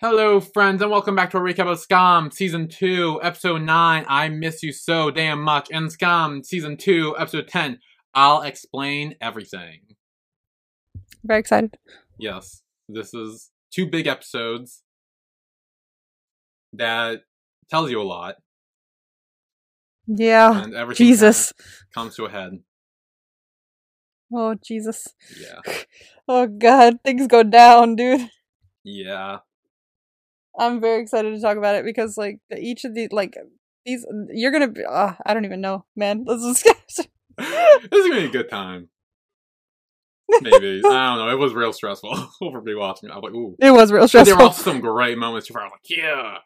Hello, friends, and welcome back to a recap of Skam Season 2, Episode 9, I Miss You So Damn Much, and Skam Season 2, Episode 10, I'll Explain Everything. Very excited. Yes, this is two big episodes that tells you a lot, Yeah. and everything Jesus. comes to a head. Oh, Jesus. Yeah. Oh, God. Things go down, dude. Yeah. I'm very excited to talk about it because, like, each of the, like, these, you're gonna be, uh, I don't even know, man. Let's just this is gonna be a good time. Maybe. I don't know. It was real stressful for me watching. I was like, ooh. It was real But there were also some great moments too far. I was like, yeah.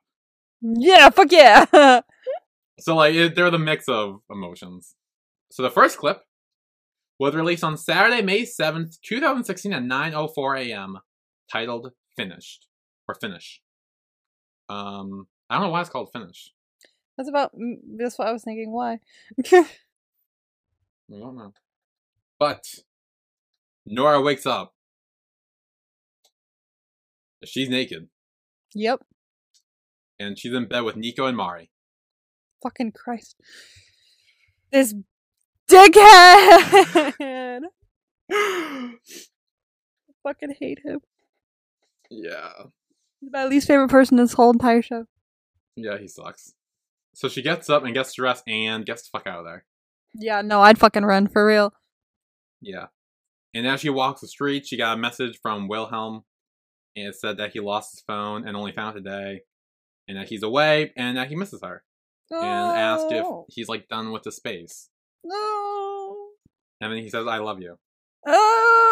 Yeah, fuck yeah. So like it, they're the mix of emotions. So the first clip was released on Saturday, May seventh, two thousand sixteen, at nine oh four a.m. Titled "Finished" or "Finish." Um, I don't know why it's called "Finish." that's about, that's what I was thinking. Why? I don't know. But Nora wakes up. She's naked yep. and she's in bed with Niko and Mari. Fucking Christ. This dickhead. I fucking hate him. yeah, He's my least favorite person in this whole entire show. yeah, he sucks. So she gets up and gets dressed and gets the fuck out of there. Yeah, no, I'd fucking run for real. Yeah. And as she walks the street, she got a message from Wilhelm, and it said that he lost his phone and only found it today, and that he's away, and that he misses her, and asked if he's like done with the space. no. And then he says, "I love you," Oh.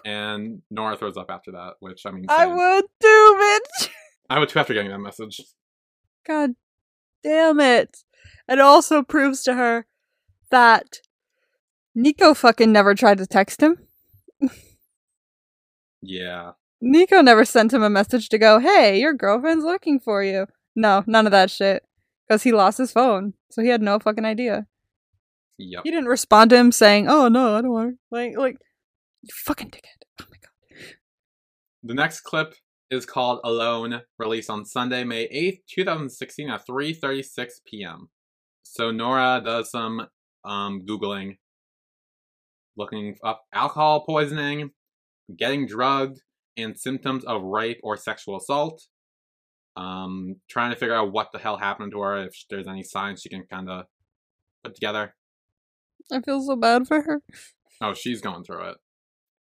and Nora throws up after that, which I mean, I same. would do, bitch. I would too after getting that message. God damn it. It also proves to her that Niko fucking never tried to text him. Yeah, Niko never sent him a message to go, hey, your girlfriend's looking for you. No, none of that shit. Because he lost his phone. So he had no fucking idea. yep. He didn't respond to him saying, oh no, I don't want her. Like, like, you fucking dickhead. Oh my god. The next clip is called "Alone," released on Sunday, May eighth, two thousand sixteen, at three thirty-six p.m. So Nora does some um, googling, looking up alcohol poisoning, getting drugged, and symptoms of rape or sexual assault. Um, trying to figure out what the hell happened to her, if there's any signs she can kind of put together. I feel so bad for her. Oh, she's going through it.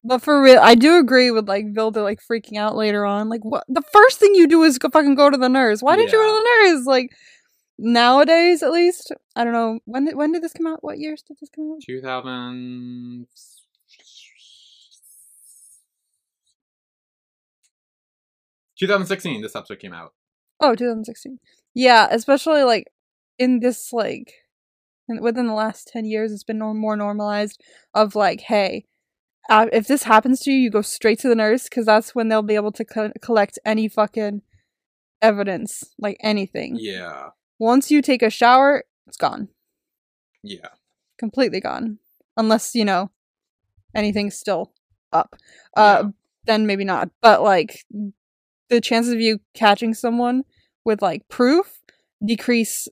But for real, I do agree with like Vilda like freaking out later on. Like, what? The first thing you do is go fucking go to the nurse. Why didn't you go to the nurse? Like, nowadays at least, I don't know when did when did this come out? What years did this come out? 2000. 2016, this episode came out. Oh, 2016. Yeah, especially like in this like in, within the last 10 years it's been more normalized of like hey uh, if this happens to you you go straight to the nurse because that's when they'll be able to co- collect any fucking evidence like anything. Yeah, once you take a shower it's gone. Yeah, completely gone. Unless you know anything's still up. Uh Yeah. then maybe not. But like the chances of you catching someone with like proof decrease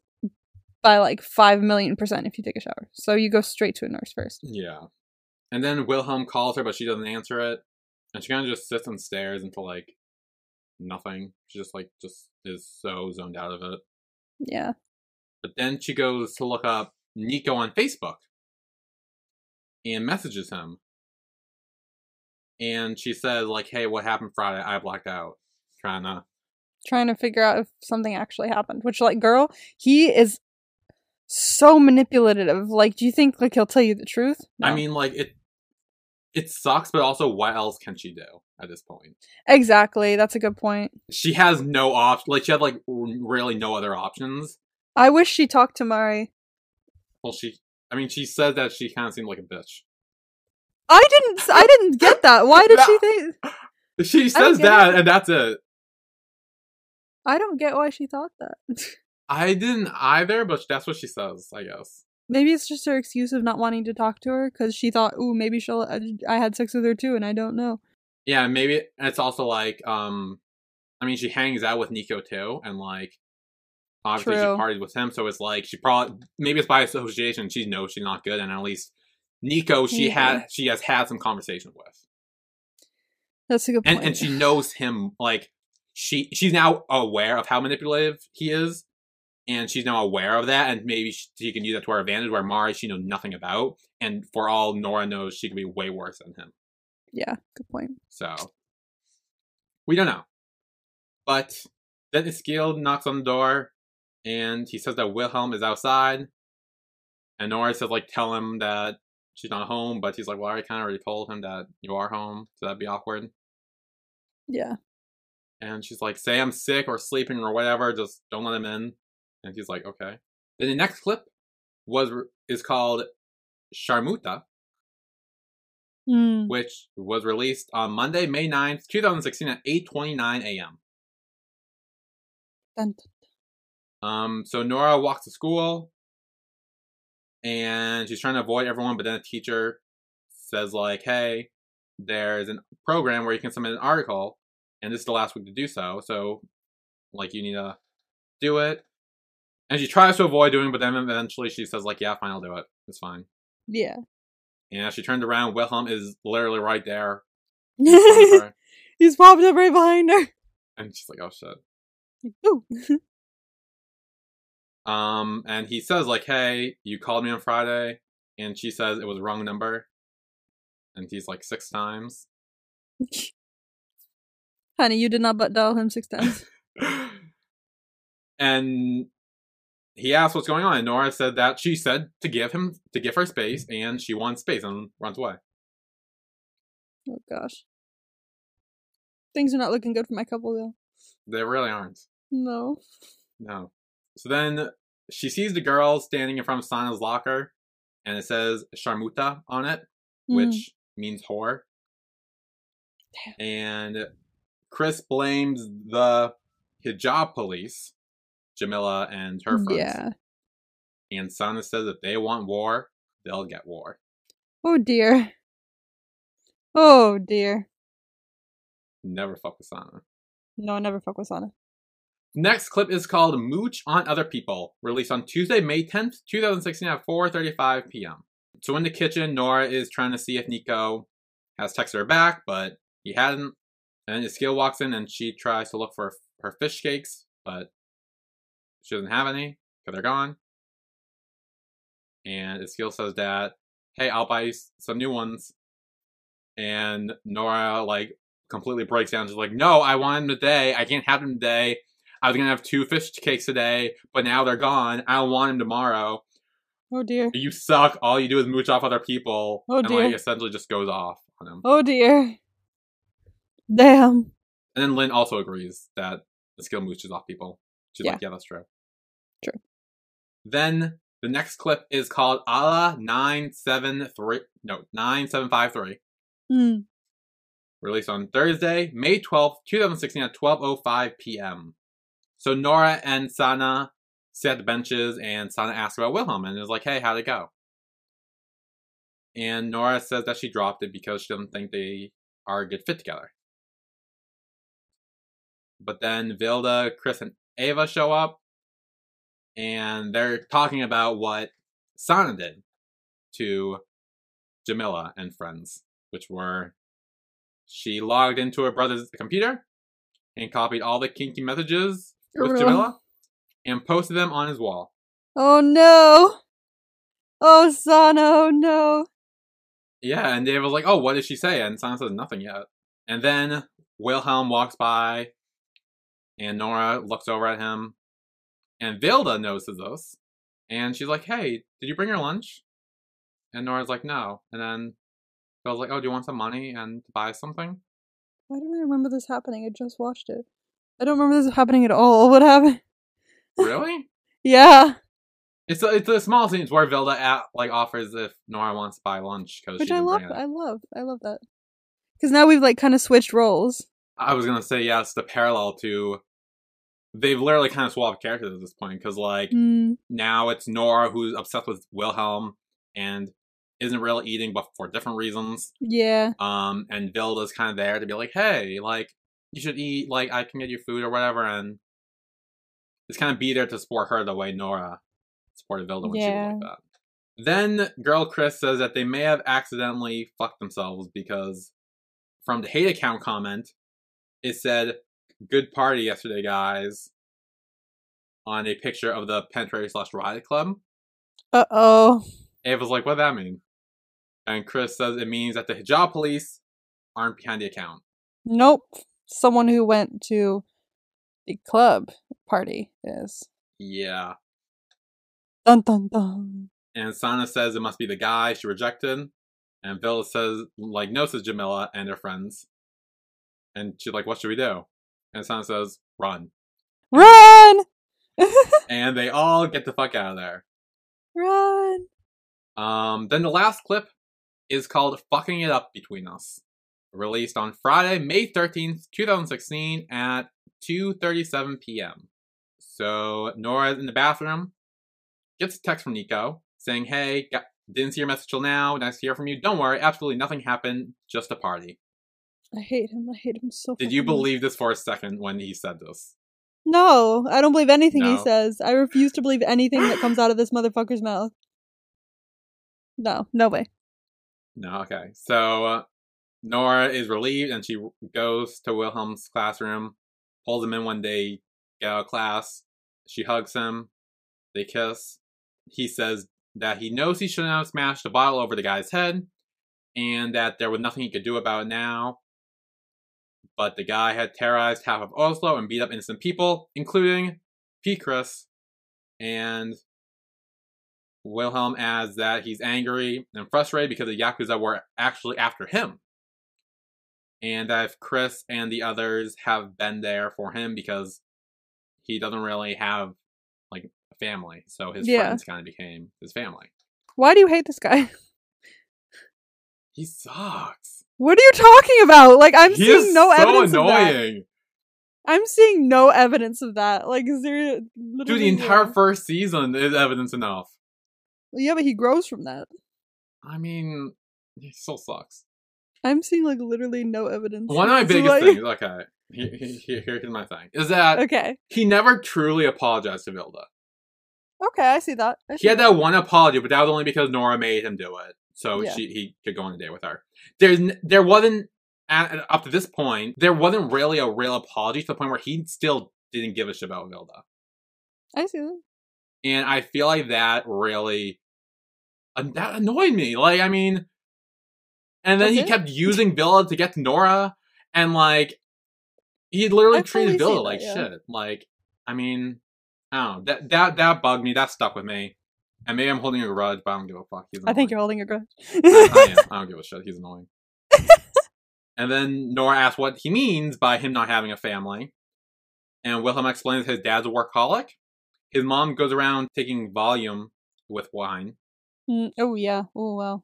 by like 5 million percent if you take a shower. So you go straight to a nurse first. Yeah. And then Wilhelm calls her, but she doesn't answer it, and she kind of just sits and stares until like nothing. She just like just is so zoned out of it. yeah But then she goes to look up Niko on Facebook and messages him. And she says, like, hey, what happened Friday? I blacked out. Trying to trying to figure out if something actually happened which like girl he is so manipulative like do you think like he'll tell you the truth I mean, like it it sucks, but also what else can she do at this point? exactly that's a good point She has no option. Like she had like r- really no other options. i wish she talked to mari Well, she. I mean, she said that she kind of seemed like a bitch. I didn't. I didn't get that. Why did she think? She says that, it. and that's it. I don't get why she thought that. I didn't either, but that's what she says. I guess. Maybe it's just her excuse of not wanting to talk to her because she thought, "Ooh, maybe she'll." I had sex with her too, and I don't know. Yeah, maybe it's also like um I mean, she hangs out with Niko too, and like obviously True. she parties with him, so it's like she probably maybe it's by association. She knows she's not good, and at least Niko she Yeah. had she has had some conversation with, That's a good point. and and she knows him like she she's now aware of how manipulative he is. And she's now aware of that, and maybe she, can use that to her advantage. Where Mari, she knows nothing about, and for all Nora knows, she could be way worse than him. yeah, good point. So we don't know. But then Eskild knocks on the door and he says that Wilhelm is outside. And Nora says like tell him that she's not home, but he's like, Well, I kinda already told him that you are home, so that'd be awkward. Yeah. And she's like, say I'm sick or sleeping or whatever, just don't let him in. And he's like, okay. Then the next clip was is called Sharmuta, Mm. which was released on Monday, May 9th, 2016 at 8.29 a.m. Dun- Um, so Nora walks to school and she's trying to avoid everyone, but then a teacher says like, "Hey, there's a program where you can submit an article, and this is the last week to do so. So, like, you need to do it." And she tries to avoid doing, it, but then eventually she says like, "Yeah, fine, I'll do it. It's fine." Yeah. And she turned around, Wilhelm is literally right there, in front of her, He's popped up right behind her. and she's like, "Oh shit." Ooh. Um, and he says like, "Hey, you called me on Friday," and she says it was wrong number, and he's like six times. Honey, you did not butt dial him six times. and he asked what's going on, and Nora said that she said to give him to give her space, and she wants space and runs away. oh gosh. Things are not looking good for my couple though. They really aren't. No. No. So then she sees the girl standing in front of Sana's locker, and it says Sharmuta on it, Mm. which means whore. And Chris blames the hijab police, Jamila and her mm, friends. Yeah. And Sana says if they want war, they'll get war. Oh dear. Oh dear. Never fuck with Sana. No, never fuck with Sana. Next clip is called Mooch on Other People, released on Tuesday, May 10th, 2016 at 4.35 p.m. So in the kitchen, Nora is trying to see if Niko has texted her back, but he hadn't. And then Eskild walks in and she tries to look for her fish cakes, but she doesn't have any because they're gone. And Eskild says that, hey, I'll buy some new ones. And Nora, like, completely breaks down. She's like, no, I want them today. I can't have them today. I was gonna have two fish cakes today, but now they're gone. I don't want them tomorrow. Oh dear. You suck. All you do is mooch off other people. Oh, and dear. like essentially just goes off on him. Oh dear. Damn. And then Linn also agrees that the skill mooches off people. She's Yeah. like, yeah, that's true. True. Then the next clip is called Allah nine seven three no nine seven five three. Mm. Released on Thursday, May twelfth, two thousand sixteen at twelve oh five p.m. So Nora and Sana sit at the benches, and Sana asks about Wilhelm, and is like, "Hey, how'd it go?" And Nora says that she dropped it because she doesn't think they are a good fit together. But then Vilda, Chris, and Ava show up, and they're talking about what Sana did to Jamila and friends, which were she logged into her brother's computer and copied all the kinky messages with. Jamila and posted them on his wall. Oh no. Oh Sana, oh no. Yeah, and Dave was like, "Oh, what did she say?" And Sana says nothing yet. And then Wilhelm walks by, and Nora looks over at him, and Vilda notices this, and she's like, "Hey, did you bring your lunch?" And Nora's like, "No." And then Vilda's like, "Oh, do you want some money and to buy something?" Why don't I remember this happening? I just watched it. I don't remember this happening at all. What happened? really? Yeah. It's a, it's a small scene where Vilda at, like offers if Nora wants to buy lunch because Which I love. I love. I love that. Because now we've like kind of switched roles. I was gonna say yes, the parallel to they've literally kind of swapped characters at this point because like Mm, now it's Nora who's obsessed with Wilhelm and isn't really eating, but for different reasons. yeah. Um, and Vilda's kind of there to be like, hey, like you should eat. Like I can get you food or whatever, and just kind of be there to support her the way Nora supported Vilda when she was like that. Then girl Chris says that they may have accidentally fucked themselves because from the hate account comment, it said, "Good party yesterday, guys." On a picture of the Penetrator slash Riot Club. Uh oh. Ava's like, "What does that mean?" And Chris says it means that the hijab police aren't behind the account. Nope. Someone who went to the club party is. Yeah. Dun dun dun. And Sana says it must be the guy she rejected. And Vilda says, like, no, says Jamila and their friends. And she's like, what should we do? And Sana says, run. Run! and they all get the fuck out of there. Run! Um, then the last clip is called Fucking It Up Between Us. Released on Friday, May 13th, 2016 at 2.37 p.m. So Nora's in the bathroom, gets a text from Niko saying, hey, got, didn't see your message till now, nice to hear from you. Don't worry, absolutely nothing happened, just a party. I hate him. I hate him so Did you believe this for a second when he said this? No, I don't believe anything he says. I refuse to believe anything that comes out of this motherfucker's mouth. No, no way. No, okay. So uh, Nora is relieved and she goes to Wilhelm's classroom, pulls him in one day, get out of class. She hugs him. They kiss. He says that he knows he shouldn't have smashed a bottle over the guy's head and that there was nothing he could do about it now. But the guy had terrorized half of Oslo and beat up innocent people, including P. Chris. And Wilhelm adds that he's angry and frustrated because the Yakuza were actually after him. And that if Chris and the others have been there for him because he doesn't really have like a family. So his Yeah. friends kind of became his family. Why do you hate this guy? He sucks. What are you talking about? Like I'm he seeing no so evidence of that. annoying. I'm seeing no evidence of that. Like is there Dude, the entire no- first season is evidence enough. Yeah, but he grows from that. I mean, he still sucks. I'm seeing like literally no evidence. One of my biggest like- things, okay, here, here, here's my thing, is that Okay. he never truly apologized to Vilda. Okay, I see that. I He see had that one apology, but that was only because Nora made him do it, so Yeah. she he could go on a date with her. There's there wasn't up to this point there wasn't really a real apology to the point where he still didn't give a shit about Vilda, I see that. and I feel like that really uh, that annoyed me. Like I mean, and then Does he kept using Vilda to get to Nora, and like he literally I treated see Vilda that, like yeah. shit. Like I mean, I don't know that that that bugged me. That stuck with me. And maybe I'm holding a grudge, but I don't give a fuck. He's I think you're holding a grudge. I, I am. I don't give a shit. He's annoying. and then Nora asks what he means by him not having a family. And Wilhelm explains his dad's a workaholic. His mom goes around taking volume with wine. Mm, oh yeah. Oh wow.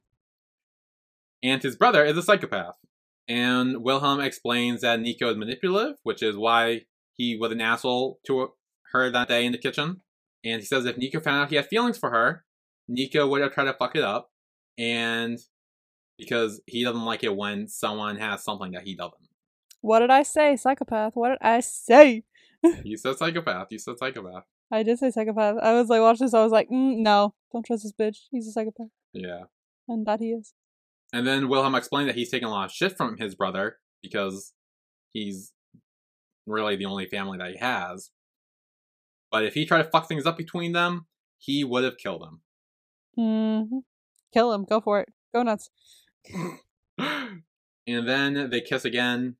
And his brother is a psychopath. And Wilhelm explains that Niko is manipulative, which is why he was an asshole to her that day in the kitchen. And he says if Niko found out he had feelings for her, Niko would have tried to fuck it up. And because he doesn't like it when someone has something that he doesn't. What did I say? Psychopath. What did I say? You said psychopath. You said psychopath. I did say psychopath. I was like, watch this. I was like, mm, no, don't trust this bitch. He's a psychopath, Yeah. and that he is. And then Wilhelm explained that he's taking a lot of shit from his brother because he's really the only family that he has. But if he tried to fuck things up between them, he would have killed him. hmm Kill him. Go for it. Go nuts. and then they kiss again.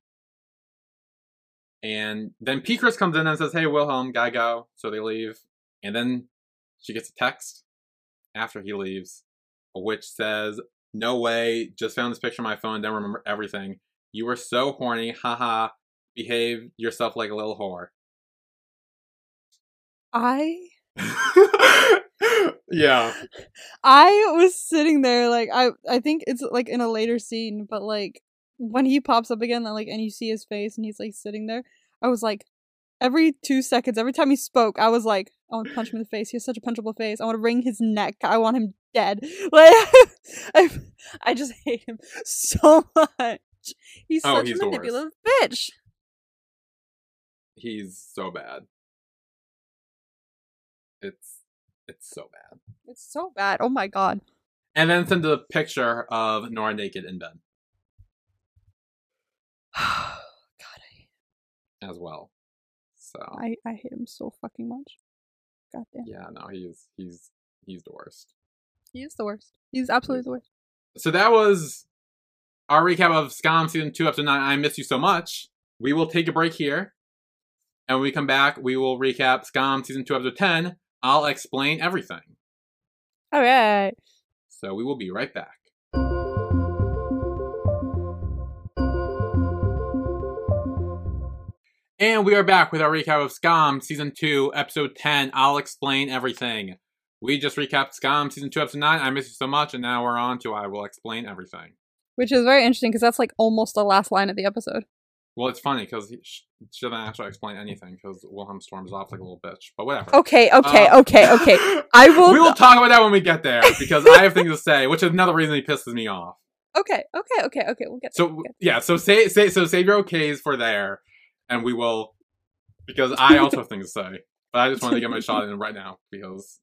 And then P. Chris comes in and says, Hey, Wilhelm, gotta go. So they leave. And then she gets a text after he leaves, which says, No way, just found this picture on my phone, don't remember everything. You were so horny, haha. Behave yourself like a little whore. I yeah. I was sitting there like I I think it's like in a later scene, but like when he pops up again, like and you see his face and he's like sitting there, I was like every two seconds, every time he spoke, I was like, I want to punch him in the face. He has such a punchable face. I want to wring his neck. I want him dead. Like I I just hate him so much. He's Oh, such he's a manipulative bitch. he's so bad. It's it's so bad. It's so bad. Oh my god. And then send a picture of Nora naked in bed god, I as well. So I, I hate him so fucking much. God damn. yeah, no, he's he's he's the worst. He is the worst. He's absolutely the worst. So that was our recap of Skam season two episode nine. I miss you so much. We will take a break here, and when we come back, we will recap Skam season two episode ten. I'll explain everything. Alright. So we will be right back. And we are back with our recap of Skam Season 2, Episode 10. I'll explain everything. We just recapped Skam Season 2, Episode 9. I miss you so much, and now we're on to I will explain everything. Which is very interesting because that's like almost the last line of the episode. Well, it's funny because she doesn't actually explain anything because Wilhelm storms off like a little bitch. But whatever. Okay, okay, Um, okay, okay. I will. we will talk about that when we get there because I have things to say, which is another reason he pisses me off. Okay, okay, okay, okay. We'll get there. So we'll get yeah, so say say so save your okays for there, and we will because I also have things to say. But I just wanted to get my shot in right now because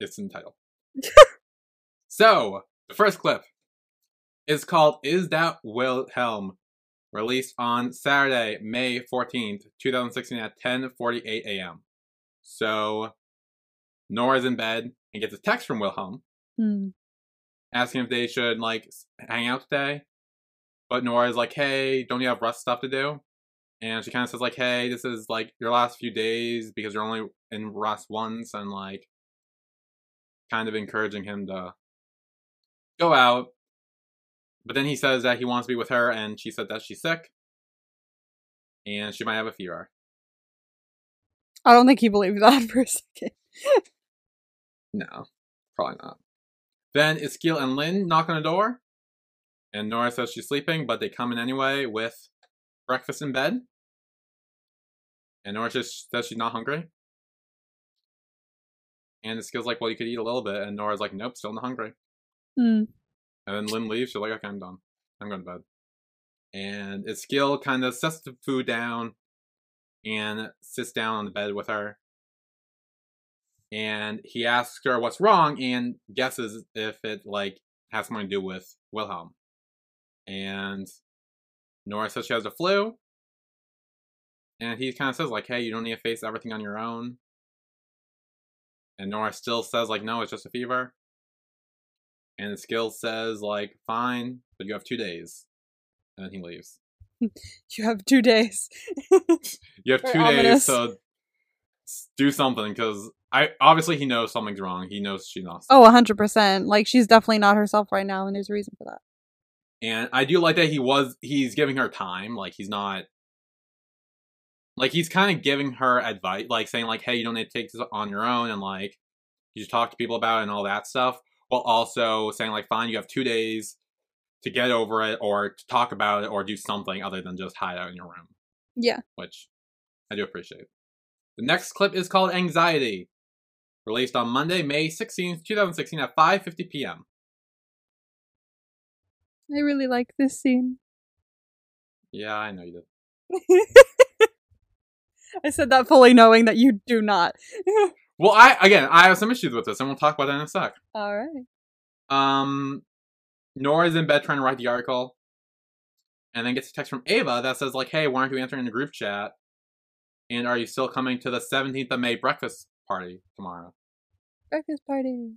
it's entitled. so the first clip is called "Is That Wilhelm?" Released on Saturday, May fourteenth, two thousand sixteen, at ten forty eight a.m. So Nora's in bed and gets a text from Wilhelm Hmm. asking if they should like hang out today. But Nora's like, "Hey, don't you have Russ stuff to do?" And she kind of says like, "Hey, this is like your last few days because you're only in Russ once," and like, kind of encouraging him to go out. But then he says that he wants to be with her, and she said that she's sick, and she might have a fever. I don't think he believed that for a second. No, probably not. Then Eskild and Linn knock on the door, and Nora says she's sleeping, but they come in anyway with breakfast in bed. And Nora just says she's not hungry. And Eskild's like, well, you could eat a little bit. And Nora's like, nope, still not hungry. Hmm. And then Linn leaves. She's like, okay, I'm done. I'm going to bed. And Eskild kind of sets the food down and sits down on the bed with her. And he asks her what's wrong and guesses if it like has something to do with Wilhelm. And Nora says she has the flu. And he kind of says like, "Hey, you don't need to face everything on your own." And Nora still says like, "No, it's just a fever." And the skill says like, "Fine, but you have two days." And then he leaves. You have two days. You have two days so do something because I obviously he knows something's wrong. He knows she's not. oh, 100%. Like, she's definitely not herself right now, and there's a reason for that. And I do like that he was he's giving her time. Like he's not like he's kind of giving her advice, like saying like, "Hey, you don't need to take this on your own," and like you should talk to people about it and all that stuff. While also saying like, "Fine, you have two days to get over it, or to talk about it, or do something other than just hide out in your room." Yeah. which I do appreciate. The next clip is called "Anxiety," released on Monday, May sixteenth, two thousand sixteen, at five fifty p.m. I really like this scene. Yeah, I know you did. I said that fully knowing that you do not. Well, I again, I have some issues with this, and we'll talk about that in a sec. All right. Um, Nora's in bed trying to write the article, and then gets a text from Ava that says like, "Hey, why aren't you answering the group chat? And are you still coming to the seventeenth of May breakfast party tomorrow?" Breakfast party.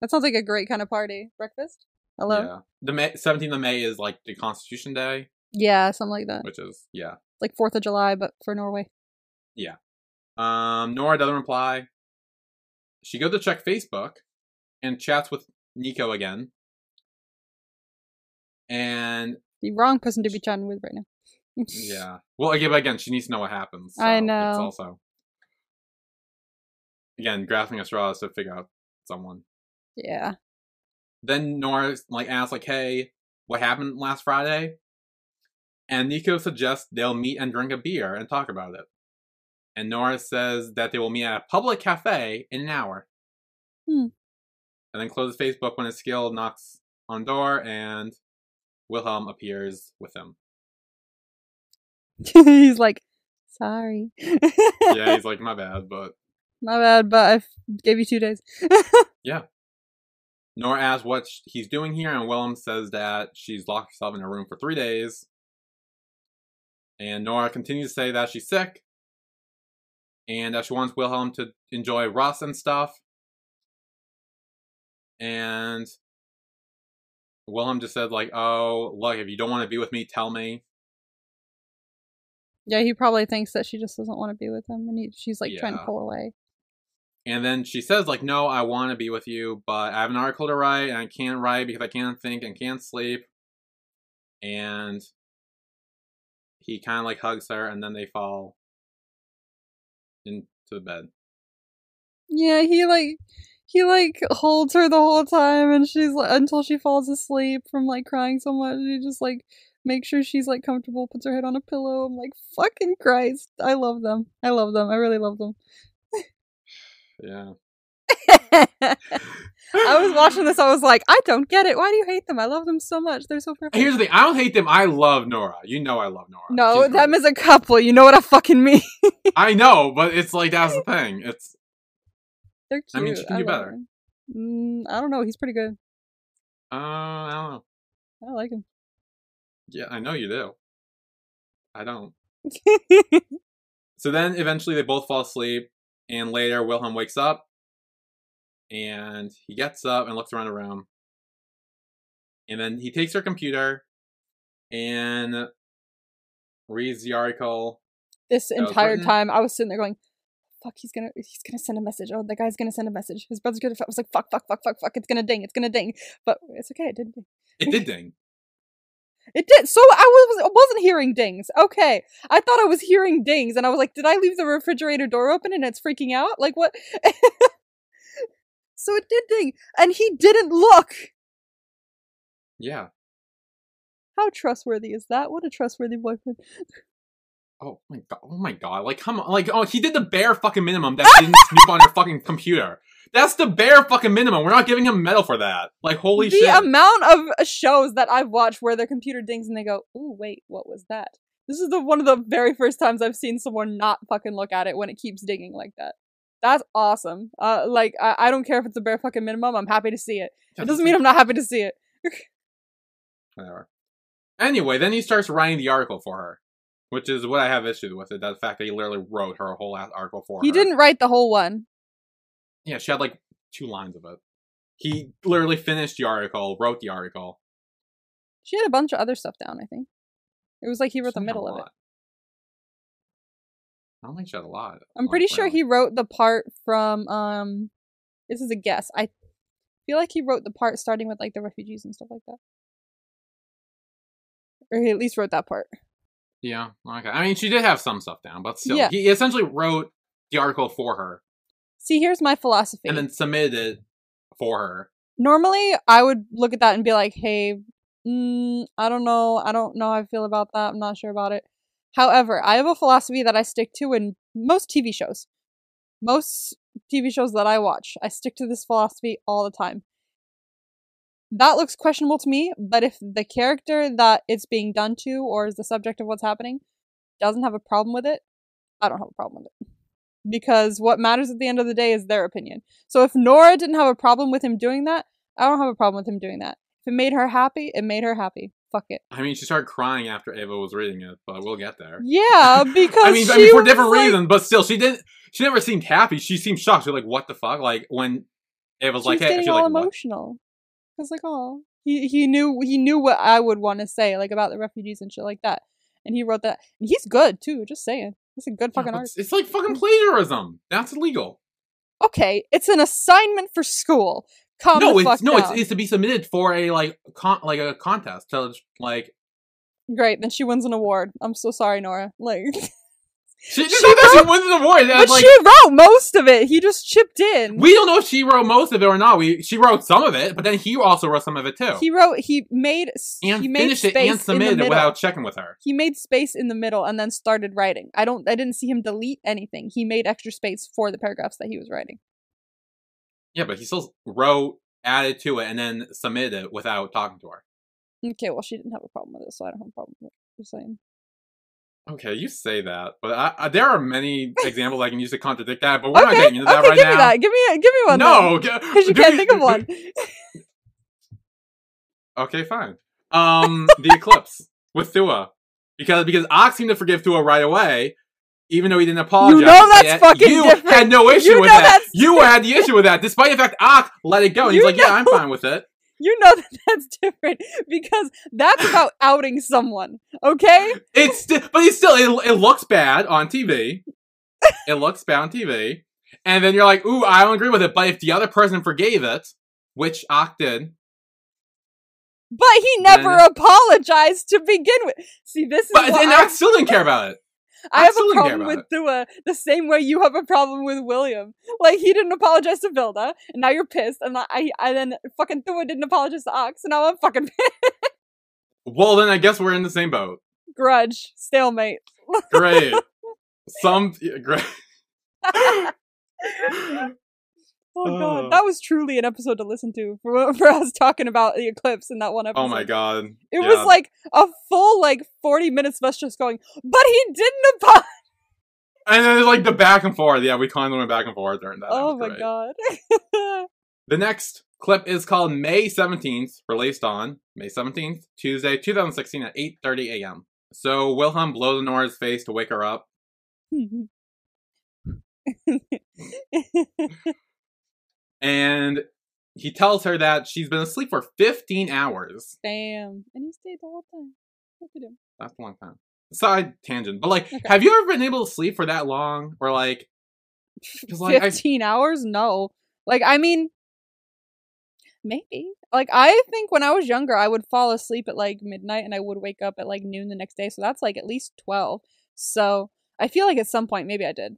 That sounds like a great kind of party. Breakfast? Hello? Yeah, the May seventeenth of May is like the Constitution Day, Yeah, something like that. which is yeah. Like 4th of July, but for Norway. Um, Nora doesn't reply. She goes to check Facebook and chats with Niko again. And The wrong person to be chatting with right now. yeah, well, again, again, she needs to know what happens. I know. It's also again grasping at straws to figure out someone. Yeah. Then Nora like asks like, "Hey, what happened last Friday?" And Niko suggests they'll meet and drink a beer and talk about it. And Nora says that they will meet at a public cafe in an hour. Hmm. And then closes Facebook when his skill knocks on door and Wilhelm appears with him. He's like, Sorry. yeah, he's like, my bad, but My bad, but I gave you two days. Yeah. Nora asks what he's doing here, and Willem says that she's locked herself in her room for three days. And Nora continues to say that she's sick, and that she wants Wilhelm to enjoy Russ and stuff. And Wilhelm just said, like, oh, look, if you don't want to be with me, tell me. yeah, he probably thinks that she just doesn't want to be with him, and he, she's like trying to pull away. And then she says, like, no, I want to be with you, but I have an article to write, and I can't write because I can't think and can't sleep. And he kind of like hugs her, and then they fall into the bed. Yeah, he like he like holds her the whole time, and she's like until she falls asleep from like crying so much. He just like makes sure she's like comfortable, puts her head on a pillow. I'm like, fucking Christ, I love them. I love them. I really love them. Yeah. I was watching this. I was like, I don't get it. Why do you hate them? I love them so much. They're so perfect. Here's the thing I don't hate them. I love Nora. You know I love Nora. no, She's them great. as a couple. You know what I fucking mean? I know, but it's like, that's the thing. It's, They're cute. I mean, she can do better. Mm, I don't know. He's pretty good. uh, I don't know. I like him. Yeah, I know you do. I don't. So then eventually they both fall asleep, and later Wilhelm wakes up, and he gets up and looks around the room. And then he takes her computer and reads the article. this entire time I was sitting there going, "Fuck, he's gonna he's gonna send a message. Oh, the guy's gonna send a message. His brother's gonna." I was like, "Fuck, fuck, fuck, fuck, fuck. It's gonna ding. It's gonna ding." But it's okay. It didn't ding. It did ding. It did. So I was I wasn't hearing dings. Okay, I thought I was hearing dings, and I was like, "Did I leave the refrigerator door open and it's freaking out? Like what?" so it did ding, and he didn't look. Yeah. How trustworthy is that? What a trustworthy boyfriend. Oh my god. Oh my god. Like, come on. Like, oh, he did the bare fucking minimum that didn't snoop on your fucking computer. That's the bare fucking minimum. We're not giving him medal for that. Like, holy the shit. The amount of uh, shows that I've watched where their computer dings and they go, "Ooh, wait, what was that?" This is the one of the very first times I've seen someone not fucking look at it when it keeps dinging like that. That's awesome. Uh, like I, I don't care if it's a bare fucking minimum. I'm happy to see it. It doesn't mean I'm not happy to see it. Whatever. Anyway, then he starts writing the article for her, which is what I have issue with it. That fact that he literally wrote her a whole ass article for He her. He didn't write the whole one. Yeah, she had like two lines of it. He literally finished the article, wrote the article. She had a bunch of other stuff down. I think it was like he wrote She the middle of it. I don't think she had a lot. I'm pretty sure he wrote the part from um. This is a guess. I feel like he wrote the part starting with like the refugees and stuff like that, or he at least wrote that part. Yeah. Okay. I mean, she did have some stuff down, but still, Yeah. he essentially wrote the article for her See, here's my philosophy. and then submitted it for her. Normally, I would look at that and be like, "Hey, mm, I don't know. I don't know how I feel about that. I'm not sure about it." However, I have a philosophy that I stick to in most TV shows. Most TV shows that I watch, I stick to this philosophy all the time. That looks questionable to me, but if the character that it's being done to or is the subject of what's happening doesn't have a problem with it, I don't have a problem with it. Because what matters at the end of the day is their opinion. So if Nora didn't have a problem with him doing that, I don't have a problem with him doing that. If it made her happy, it made her happy. Fuck it. I mean, she started crying after Ava was reading it, but we'll get there. Yeah, because I mean, I mean for different like- reasons, but still, she didn't. She never seemed happy. She seemed shocked. She's like, "What the fuck?" Like when Ava was She like, was "Hey," she's all like, "What?" emotional. I was like, oh, he he knew he knew what I would want to say, like about the refugees and shit like that, and he wrote that. And he's good too. Just saying, he's a good fucking but artist. it's, it's like fucking plagiarism. That's illegal. Okay, it's an assignment for school. Calm no, it's no, it's, down. it's to be submitted for a like con like a contest to like. Great, then she wins an award. I'm so sorry, Nora. Like, She, She she, she wins an award. but like she wrote most of it. He just chipped in. we don't know if she wrote most of it or not. We she wrote some of it, but then he also wrote some of it too, He wrote. He made. and he made finished space it and submitted it without checking with her. He made space in the middle and then started writing. I don't. I didn't see him delete anything. He made extra space for the paragraphs that he was writing. Yeah, but he still wrote, added to it, and then submitted it without talking to her. Okay, well, she didn't have a problem with it, so I don't have a problem with it. Just saying. Okay, you say that, but I, I, there are many examples I can use to contradict that. But we're not okay, getting into that okay, right give now. me that. Give me, give me one. no, because you can't think of one. Okay, fine. Um, the eclipse with Thua, because because Ox seemed to forgive Thua right away, even though he didn't apologize. You know that's Yet fucking You different. had no issue You with know that. You had the issue with that, despite the fact Ox let it go. And he's like, "Yeah, I'm fine with it." You know that that's different because that's about outing someone. Okay. It's sti- but it's still it, it looks bad on TV. it looks bad on TV, and then you're like, "Ooh, I don't agree with it." But if the other person forgave it, which Ock did, But he never Then- apologized to begin with. See, this is but and I still didn't care about it. I have a problem with Thua uh, the same way you have a problem with William. Like he didn't apologize to Vilda, and now you're pissed, and I, I then fucking Thua didn't apologize to Ox, and now I'm fucking pissed. Well, then I guess we're in the same boat. Grudge, stalemate. Great. Some great. Oh god, Uh. that was truly an episode to listen to for, for us talking about the eclipse in that one episode. Oh my god. It Yeah. was like a full like forty minutes of us just going, but he didn't apologize. And then like the back and forth. Yeah, we kind of went back and forth during that. Oh my great. god. The next clip is called May 17th, released on May 17th, Tuesday, 2016 at 8:30 a.m. So Wilhelm blows Nora's face to wake her up. And he tells her that she's been asleep for 15 hours. Damn. And he stayed the whole time. Look at him. That's a long time. Side tangent. But like, Okay. have you ever been able to sleep for that long? Or like, like, I- 15 hours? No. Like, I mean, maybe. Like, I think when I was younger, I would fall asleep at like midnight and I would wake up at like noon the next day. So that's like at least 12. So I feel like at some point, maybe I did.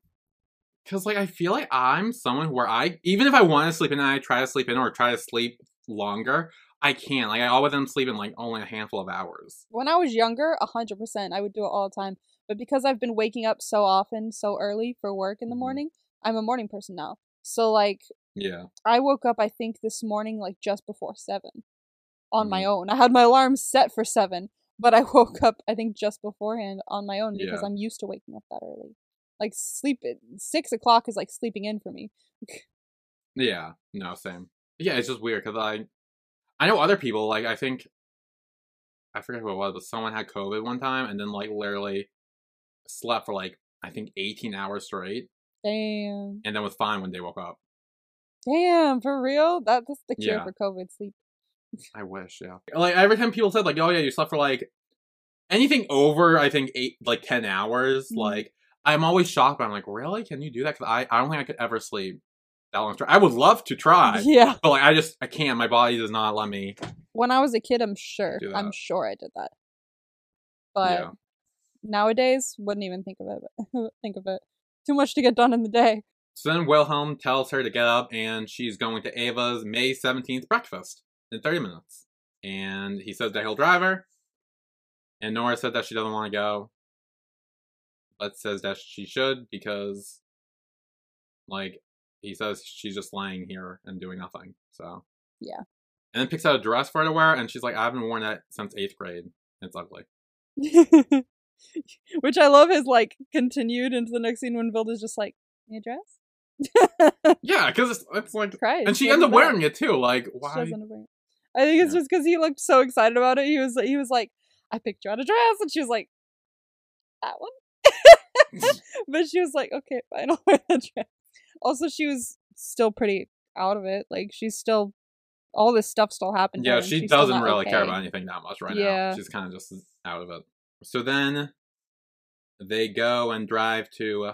Because like I feel like I'm someone where I even if I want to sleep in, and I try to sleep in or try to sleep longer. I can't. Like I always am sleeping like only a handful of hours. When I was younger, 100%, I would do it all the time. But because I've been waking up so often, so early for work in the Mhm. morning, I'm a morning person now. So, like, Yeah. I woke up, I think, this morning, like just before seven on my own. I had my alarm set for seven, but I woke up, I think, just beforehand on my own because Yeah. I'm used to waking up that early. Like, sleep at six o'clock is like sleeping in for me. Yeah. No, same. Yeah, it's just weird because I I know other people like I think I forget who it was, but someone had COVID one time and then like literally slept for like I think 18 hours straight Damn. and then was fine when they woke up. Damn, for real? That, that's the cure Yeah. for COVID sleep. I wish, yeah. Like every time people said like, "Oh yeah, you slept for like anything over I think eight like ten hours," Mhm. like I'm always shocked. But I'm like, really? Can you do that? Because I I don't think I could ever sleep that long. I would love to try, Yeah. but like I just I can't. My body does not let me. When I was a kid, I'm sure. I'm sure I did that. But yeah, nowadays, wouldn't even think of it. think of it. Too much to get done in the day. So then Wilhelm tells her to get up, and she's going to Ava's May 17th breakfast in 30 minutes. And he says that he'll drive her. And Nora said that she doesn't want to go. But says that she should because, like, he says she's just lying here and doing nothing. So. Yeah. And then picks out a dress for her to wear, and she's like, I haven't worn that since eighth grade. It's ugly. Which I love is like continued into the next scene when Vilda's just like, "Any dress?" Yeah, because it's, it's like. Christ. And she ends up that? wearing it too. Like, why? does wearing it. I think it's Yeah. just because he looked so excited about it. He was he was like, "I picked you out a dress," and she was like, "That one." but she was like, "Okay, fine, I'll wear that dress." Also, she was still pretty out of it. Like she's still all this stuff still happened. to her, Yeah, she doesn't really care about anything that much right Yeah. now. She's kind of just out of it. So then they go and drive to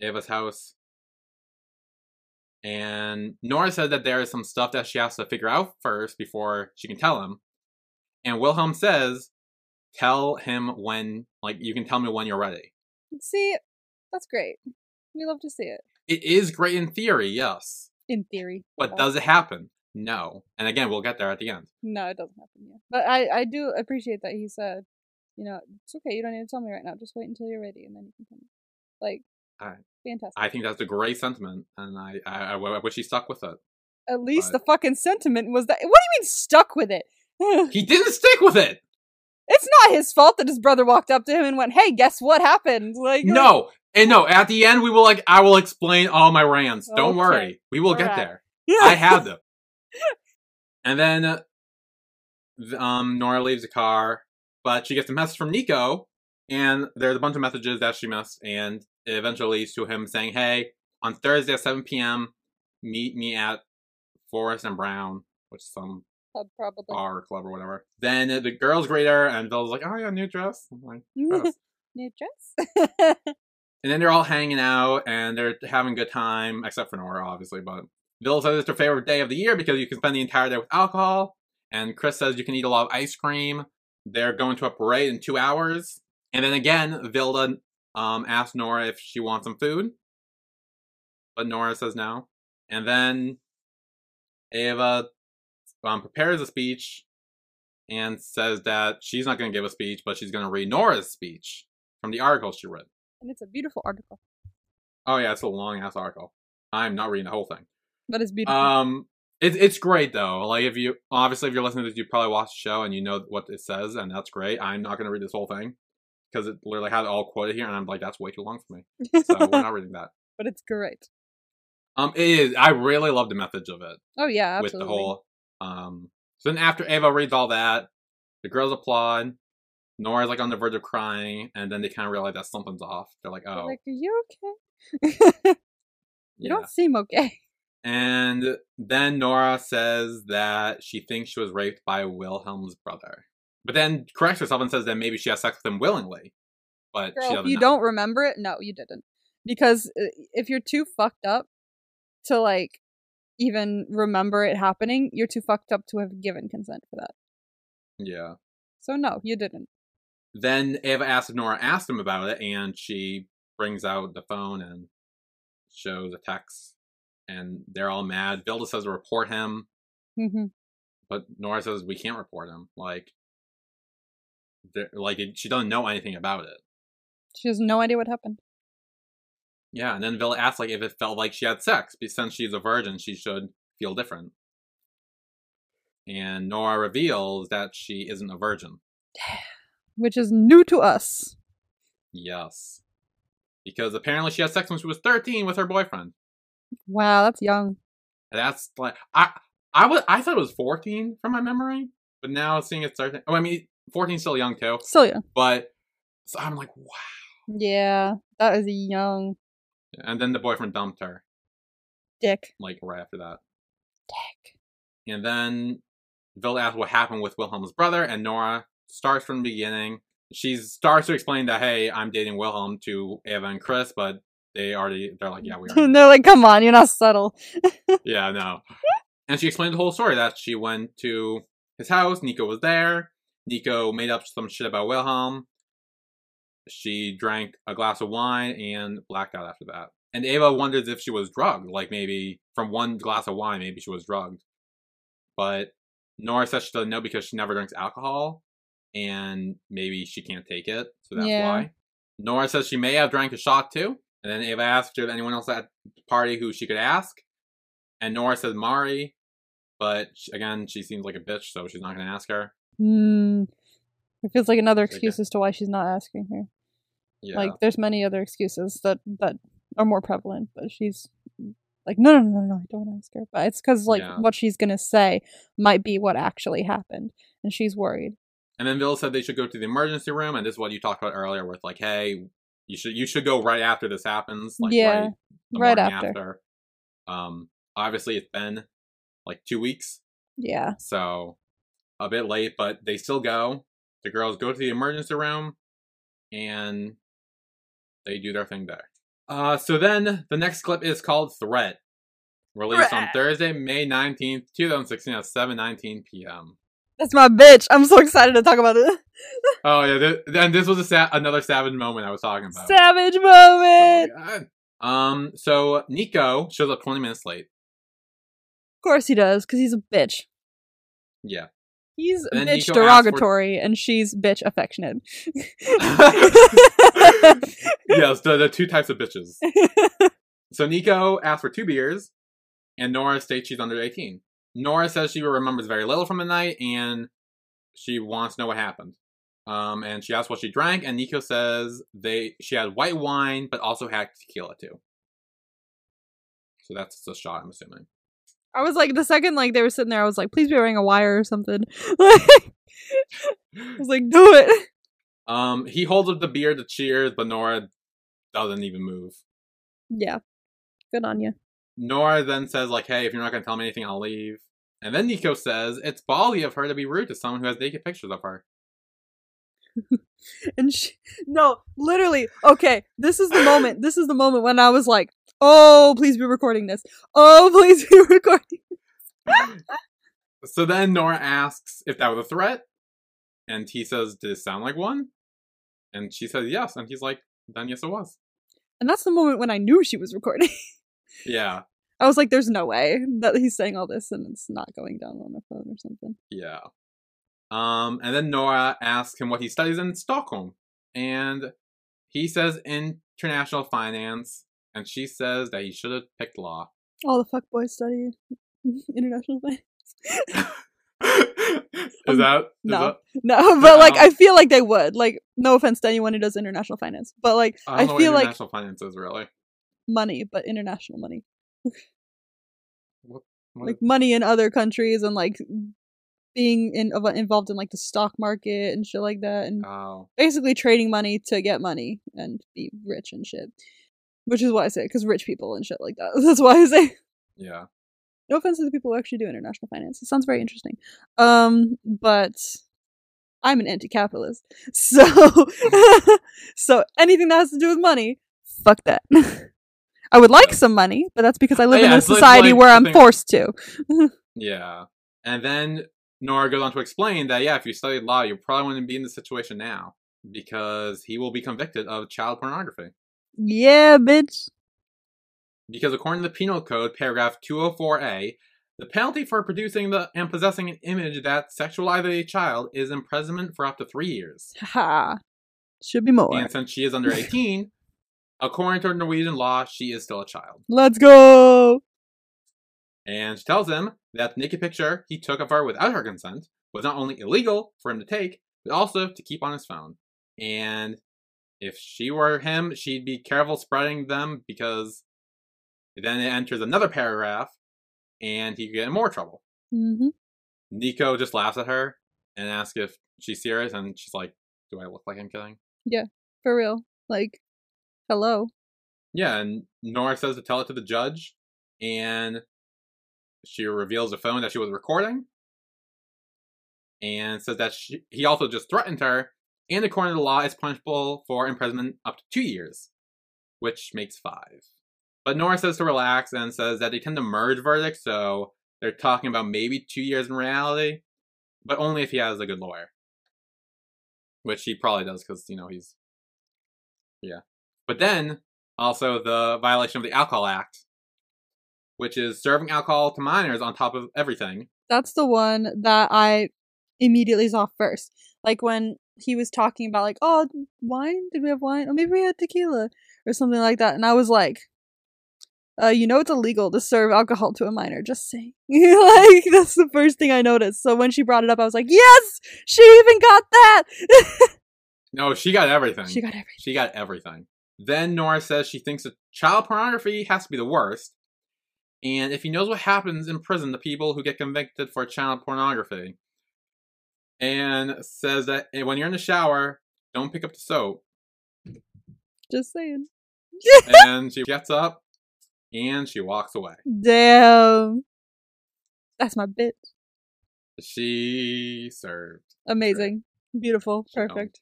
Ava's house. And Nora said that there is some stuff that she has to figure out first before she can tell him. And Wilhelm says, Tell him when, like, you can tell me when you're ready. See, that's great. We love to see it. It is great in theory, yes. In theory. But Uh, does it happen? No. And again, we'll get there at the end. No, it doesn't happen yet. But I, I do appreciate that he said, you know, it's okay. You don't need to tell me right now. Just wait until you're ready, and then you can tell me. Like, I- fantastic. I think that's a great sentiment, and I, I, I wish he stuck with it. At least but- the fucking sentiment was that. What do you mean stuck with it? He didn't stick with it. It's not his fault that his brother walked up to him and went, "Hey, guess what happened?" Like, No, and no. At the end, we will like I will explain all my rants. Don't Okay. worry, we will get Alright. there. like, I have them. And then, uh, um, Nora leaves the car, but she gets a message from Niko, and there's a bunch of messages that she missed, and it eventually leads to him saying, "Hey, on Thursday at 7 p.m., meet me at Forest and Brown, which is some probably. bar club or whatever." Then the girls greet her, and Bill's like, "Oh yeah, new dress." I'm like. New dress. And then they're all hanging out and they're having a good time, except for Nora, obviously. But Bill says it's her favorite day of the year because you can spend the entire day with alcohol. And Chris says you can eat a lot of ice cream. They're going to a parade in two hours. And then again, Vilda um, asks Nora if she wants some food. But Nora says no. And then Ava um, prepares a speech and says that she's not going to give a speech, but she's going to read Nora's speech from the article she read. and it's a beautiful article. Oh yeah, it's a long ass article. I'm not reading the whole thing. But it's beautiful. Um, it's it's great though. Like if you obviously if you're listening to this, you probably watched the show and you know what it says, and that's great. I'm not gonna read this whole thing because it literally had it all quoted here, and I'm like, that's way too long for me. So we're not reading that. but it's great. Um, it is. I really love the message of it Oh yeah, with the whole. Um, so then after Ava reads all that, the girls applaud. Nora's like on the verge of crying, and then they kind of realize that something's off. They're like, They're oh, like, are you okay? you yeah. don't seem okay. And then Nora says that she thinks she was raped by Wilhelm's brother. But then corrects herself and says that maybe she had sex with him willingly. But Girl, if you know. don't remember it, no, you didn't. Because uh, if you're too fucked up to like even remember it happening, you're too fucked up to have given consent for that. Yeah. So no, you didn't. Then Ava asks if Nora asked him about it, and she brings out the phone and shows a text. And they're all mad. Vilda says to report him, hmm but Nora says we can't report him. Like, like it, she doesn't know anything about it. She has no idea what happened. Yeah, and then Vilda asks like if it felt like she had sex, because since she's a virgin, she should feel different. And Nora reveals that she isn't a virgin. Which is new to us. Yes. Because apparently she had sex when she was 13 with her boyfriend. Wow, that's young. That's like I I was I thought it was 14 from my memory, but now seeing it's 13. Oh, I mean 14 's still young too, Still young. but so I'm like wow. Yeah, that is young. And then the boyfriend dumped her Dick. like right after that. Dick. And then Vilda asks what happened with Wilhelm's brother, and Nora starts from the beginning. She starts to explain that, hey, I'm dating Wilhelm to Ava and Chris, but they already, they're like, yeah, we are. They're like, come on, you're not subtle. yeah, no. And she explained the whole story that she went to his house, Niko was there. Niko made up some shit about Wilhelm. She drank a glass of wine and blacked out after that. And Ava wonders if she was drugged, like maybe from one glass of wine, maybe she was drugged. But Nora says she doesn't know because she never drinks alcohol, and maybe she can't take it, so that's Yeah. why. Nora says she may have drank a shot too, and then Ava asks if anyone else at the party who she could ask, and Nora says Mari, but sh again, she seems like a bitch, so she's not going to ask her. Hmm. It feels like another excuse as to why she's not asking her. Yeah, Like, there's many other excuses that that are more prevalent, but she's like, no, no, no, no, no, I don't want to ask her. But it's because like Yeah. what she's gonna say might be what actually happened, and she's worried. and then Bill said they should go to the emergency room, and this is what you talked about earlier, with like, hey, you should you should go right after this happens, like Yeah, right, right morning after. Um, obviously it's been like two weeks, Yeah. so a bit late, but they still go. The girls go to the emergency room, and they do their thing there. Uh, so then the next clip is called Threat, released on Thursday, May nineteenth, two thousand sixteen, at seven nineteen p.m. That's my bitch. I'm so excited to talk about it. Oh yeah, th- then this was a sa- another savage moment I was talking about. Savage moment. good. Um, so Niko shows up twenty minutes late. Of course he does, because he's a bitch. Yeah. He's bitch Niko asks for- derogatory, and she's bitch affectionate. yes, the, the two types of bitches. So Niko asks for two beers, and Nora states she's under 18. Nora says she remembers very little from the night, and she wants to know what happened. Um, and she asks what she drank, and Nico says they she had white wine, but also had tequila too. So that's the shot, I'm assuming. I was like, the second like they were sitting there, I was like, please be wearing a wire or something. I was like, do it. Um, he holds up the beer to cheers, but Nora doesn't even move. Yeah, good on you. Nora then says like, "Hey, if you're not gonna tell me anything, I'll leave." And then Niko says, "It's ballsy of her to be rude to someone who has naked pictures of her." And she, no, literally, okay, this is the moment. This is the moment when I was like, oh, please be recording this. Oh, please be recording. So then Nora asks if that was a threat, and he says, "Did it sound like one?" And she says yes, and he's like, "Then yes, it was." And that's the moment when I knew she was recording. Yeah, I was like, there's no way that he's saying all this and it's not going down on a phone or something. yeah. Um, and then Nora asks him what he studies in Stockholm, and he says international finance, and she says that he should have picked law. All the fuckboys study international finance. is that is no. that- No, but like. I feel like they would. Like, no offense to anyone who does international finance, but like I I, feel what like international finance is really. money, but international money, What like money in other countries and like being in involved in like the stock market and shit like that, and oh, basically trading money to get money and be rich and shit. Which is why I say because rich people and shit like that. That's why I say. yeah. No offense to the people who actually do international finance. It sounds very interesting. Um, but I'm an anti-capitalist, so so anything that has to do with money, fuck that. I would like some money, but that's because I live Yeah, in a like- society like where I'm forced to. Yeah. And then Nora goes on to explain that, yeah, if you studied law, you probably wouldn't be in this situation now because he will be convicted of child pornography. Yeah, bitch. Because according to the Penal Code, paragraph 204A, the penalty for producing the and possessing an image that sexualizes a child is imprisonment for up to three years. Ha. Should be more. And since she is under 18, according to Norwegian law, she is still a child. Let's go. And she tells him that the naked picture he took of her without her consent was not only illegal for him to take, but also to keep on his phone. And if she were him, she'd be careful spreading them because then it enters another paragraph and he could get in more trouble. hmm Niko just laughs at her and asks if she's serious, and she's like, Do I look like I'm kidding? Yeah, for real. Like, hello. Yeah, and Nora says to tell it to the judge, and she reveals the phone that she was recording, and says that she, he also just threatened her, and according to the law, is punishable for imprisonment up to two years, which makes five. But Nora says to relax and says that they tend to merge verdicts, so they're talking about maybe two years in reality, but only if he has a good lawyer. Which he probably does, because, you know, he's. Yeah. But then, also the violation of the Alcohol Act, which is serving alcohol to minors on top of everything. That's the one that I immediately saw first. Like when he was talking about like, oh, wine? Did we have wine? Or maybe we had tequila or something like that. And I was like, uh, you know it's illegal to serve alcohol to a minor, just saying. like that's the first thing I noticed. So when she brought it up, I was like, Yes! She even got that! No, she got everything. she got everything. She got everything. Then Nora says she thinks that child pornography has to be the worst. And if he knows what happens in prison to people who get convicted for child pornography, and says that when you're in the shower, don't pick up the soap. Just saying. and she gets up and she walks away. Damn. That's my bitch. She served. Amazing. Beautiful. She. Perfect.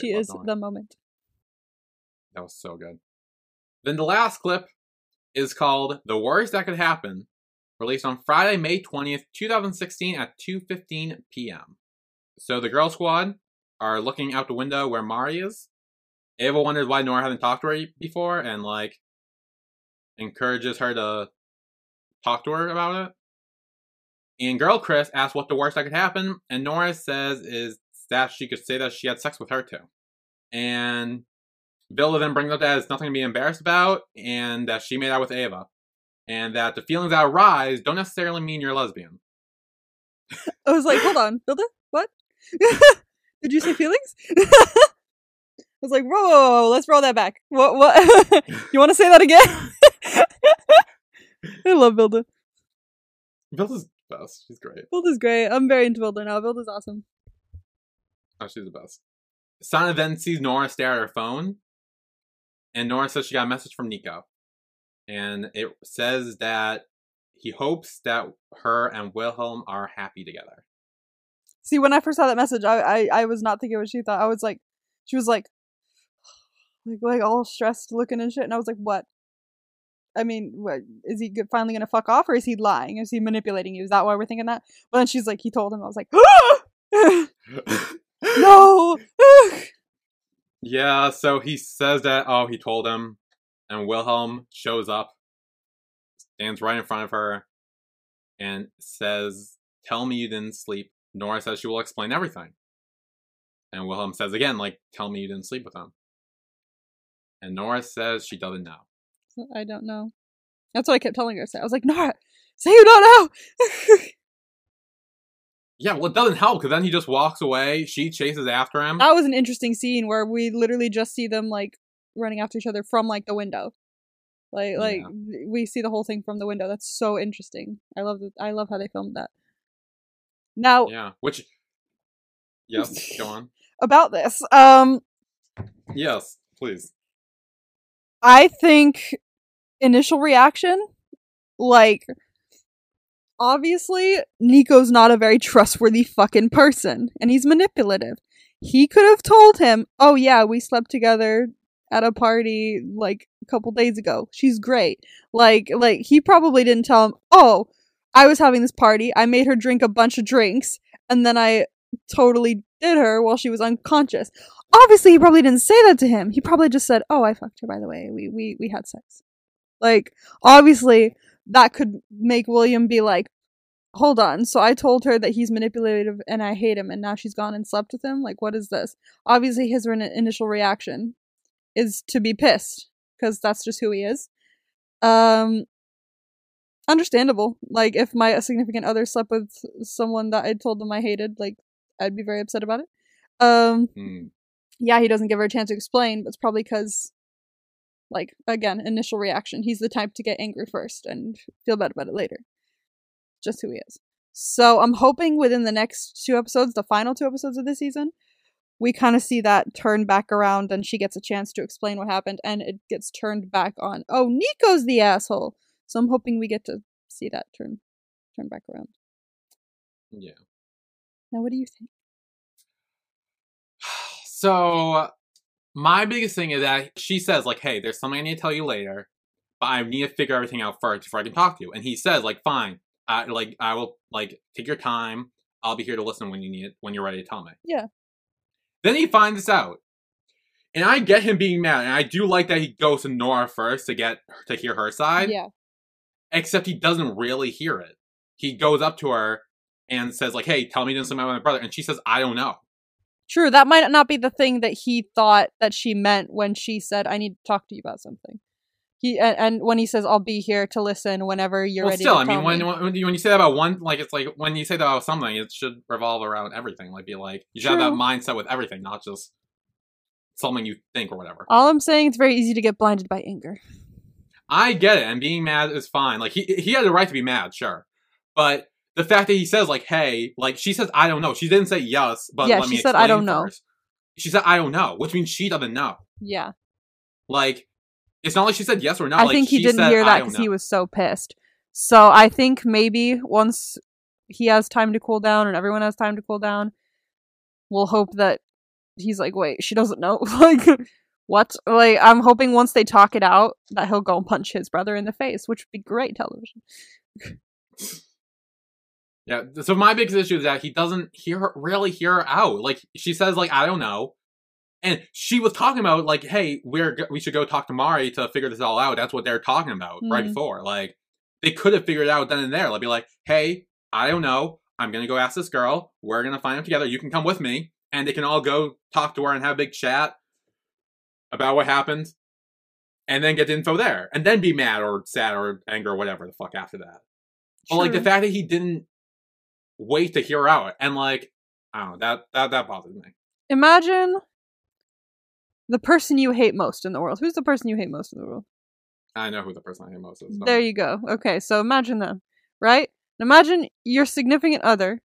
She is the moment. That was so good. Then the last clip is called "The Worst That Could Happen," released on Friday, May twentieth, two thousand sixteen, at two fifteen p.m. So the Girl Squad are looking out the window where Mari is. Ava wonders why Nora hasn't talked to her before, and like encourages her to talk to her about it. And Girl Chris asks what the worst that could happen, and Nora says is that she could say that she had sex with her too. And Vilda then brings up that it's nothing to be embarrassed about, and that she made out with Ava. And that the feelings that arise don't necessarily mean you're a lesbian. I was like, hold on, Builder? What? Did you say feelings? I was like, whoa, whoa, whoa, let's roll that back. What? What? you want to say that again? I love Vilda. Vilda's best. She's great. Vilda's great. I'm very into Vilda now. Vilda's awesome. Oh, she's the best. Sana then sees Nora stare at her phone, and Nora says she got a message from Niko, and it says that he hopes that her and Wilhelm are happy together. See, when I first saw that message, I, I I was not thinking what she thought. I was like, she was like, like like all stressed looking and shit, and I was like, what? I mean, what is he finally gonna fuck off, or is he lying? Is he manipulating you? Is that why we're thinking that? But then she's like, he told him. I was like, no. yeah, so he says that, oh, he told him, and Wilhelm shows up, stands right in front of her, and says, Tell me you didn't sleep. Nora says she will explain everything. And Wilhelm says again, like, Tell me you didn't sleep with him. And Nora says she doesn't know. I don't know. That's what I kept telling her. I was like, Nora, say you don't know. Yeah, well, it doesn't help because then he just walks away. She chases after him. that was an interesting scene where we literally just see them like running after each other from like the window. Like like Yeah. we see the whole thing from the window. That's so interesting. I love it. I love how they filmed that. Now Yeah, which. Yes, go on. about this, um, Yes, please. I think initial reaction, like, obviously, Niko's not a very trustworthy fucking person, and he's manipulative. He could have told him, oh, yeah, we slept together at a party like a couple days ago. She's great. Like, like he probably didn't tell him, oh, I was having this party. I made her drink a bunch of drinks, and then I totally did her while she was unconscious obviously he probably didn't say that to him. He probably just said, "Oh, I fucked her by the way. We we we had sex." Like obviously that could make William be like, "Hold on. So I told her that he's manipulative and I hate him and now she's gone and slept with him? Like what is this?" Obviously his re- initial reaction is to be pissed because that's just who he is. Um understandable. Like if my significant other slept with someone that I told them I hated, like I'd be very upset about it. Um Hmm. yeah, he doesn't give her a chance to explain, but it's probably because, like, again, initial reaction. He's the type to get angry first and feel bad about it later. Just who he is. So I'm hoping within the next two episodes, the final two episodes of this season, we kind of see that turn back around and she gets a chance to explain what happened and it gets turned back on. Oh, Niko's the asshole. So I'm hoping we get to see that turn turn back around. Yeah. Now, what do you think? So my biggest thing is that she says like, "Hey, there's something I need to tell you later, but I need to figure everything out first before I can talk to you." And he says like, "Fine, I like I will like take your time. I'll be here to listen when you need it when you're ready to tell me." Yeah. Then he finds this out, and I get him being mad, and I do like that he goes to Nora first to get to hear her side. yeah. Except he doesn't really hear it. He goes up to her and says like, "Hey, tell me this about my brother," and she says, "I don't know." True, that might not be the thing that he thought that she meant when she said, "I need to talk to you about something." He and, and when he says, "I'll be here to listen whenever you're well, ready." still, to I mean, when, when you when you say that about one, like it's like when you say that about something, it should revolve around everything. Like, be like you should have that mindset with everything, not just something you think or whatever. all I'm saying, it's very easy to get blinded by anger. I get it, and being mad is fine. Like he he had the right to be mad, sure, but the fact that he says like, "Hey," like she says, "I don't know." She didn't say yes, but Yeah, let she me said, "I don't know." first. She said, "I don't know," which means she doesn't know. Yeah, Like, it's not like she said yes or no. I like, think he didn't said, hear that because he was so pissed. So I think maybe once he has time to cool down and everyone has time to cool down, we'll hope that he's like, wait, she doesn't know. like, what? Like, I'm hoping once they talk it out that he'll go and punch his brother in the face, which would be great television. Yeah. So my biggest issue is that he doesn't hear her, really hear her out. Like she says, like I don't know, and she was talking about like, hey, we're we should go talk to Mari to figure this all out. That's what they're talking about right Mhm. before. Like they could have figured it out then and there. Like be like, hey, I don't know. I'm gonna go ask this girl. We're gonna find out together. You can come with me, and they can all go talk to her and have a big chat about what happened, and then get the info there, and then be mad or sad or angry or whatever the fuck after that. But like the fact that he didn't wait to hear out and like I don't know that that that bothers me. imagine the person you hate most in the world. Who's the person you hate most in the world? I know who the person I hate most is. There you go. Okay, so imagine them, right? Imagine your significant other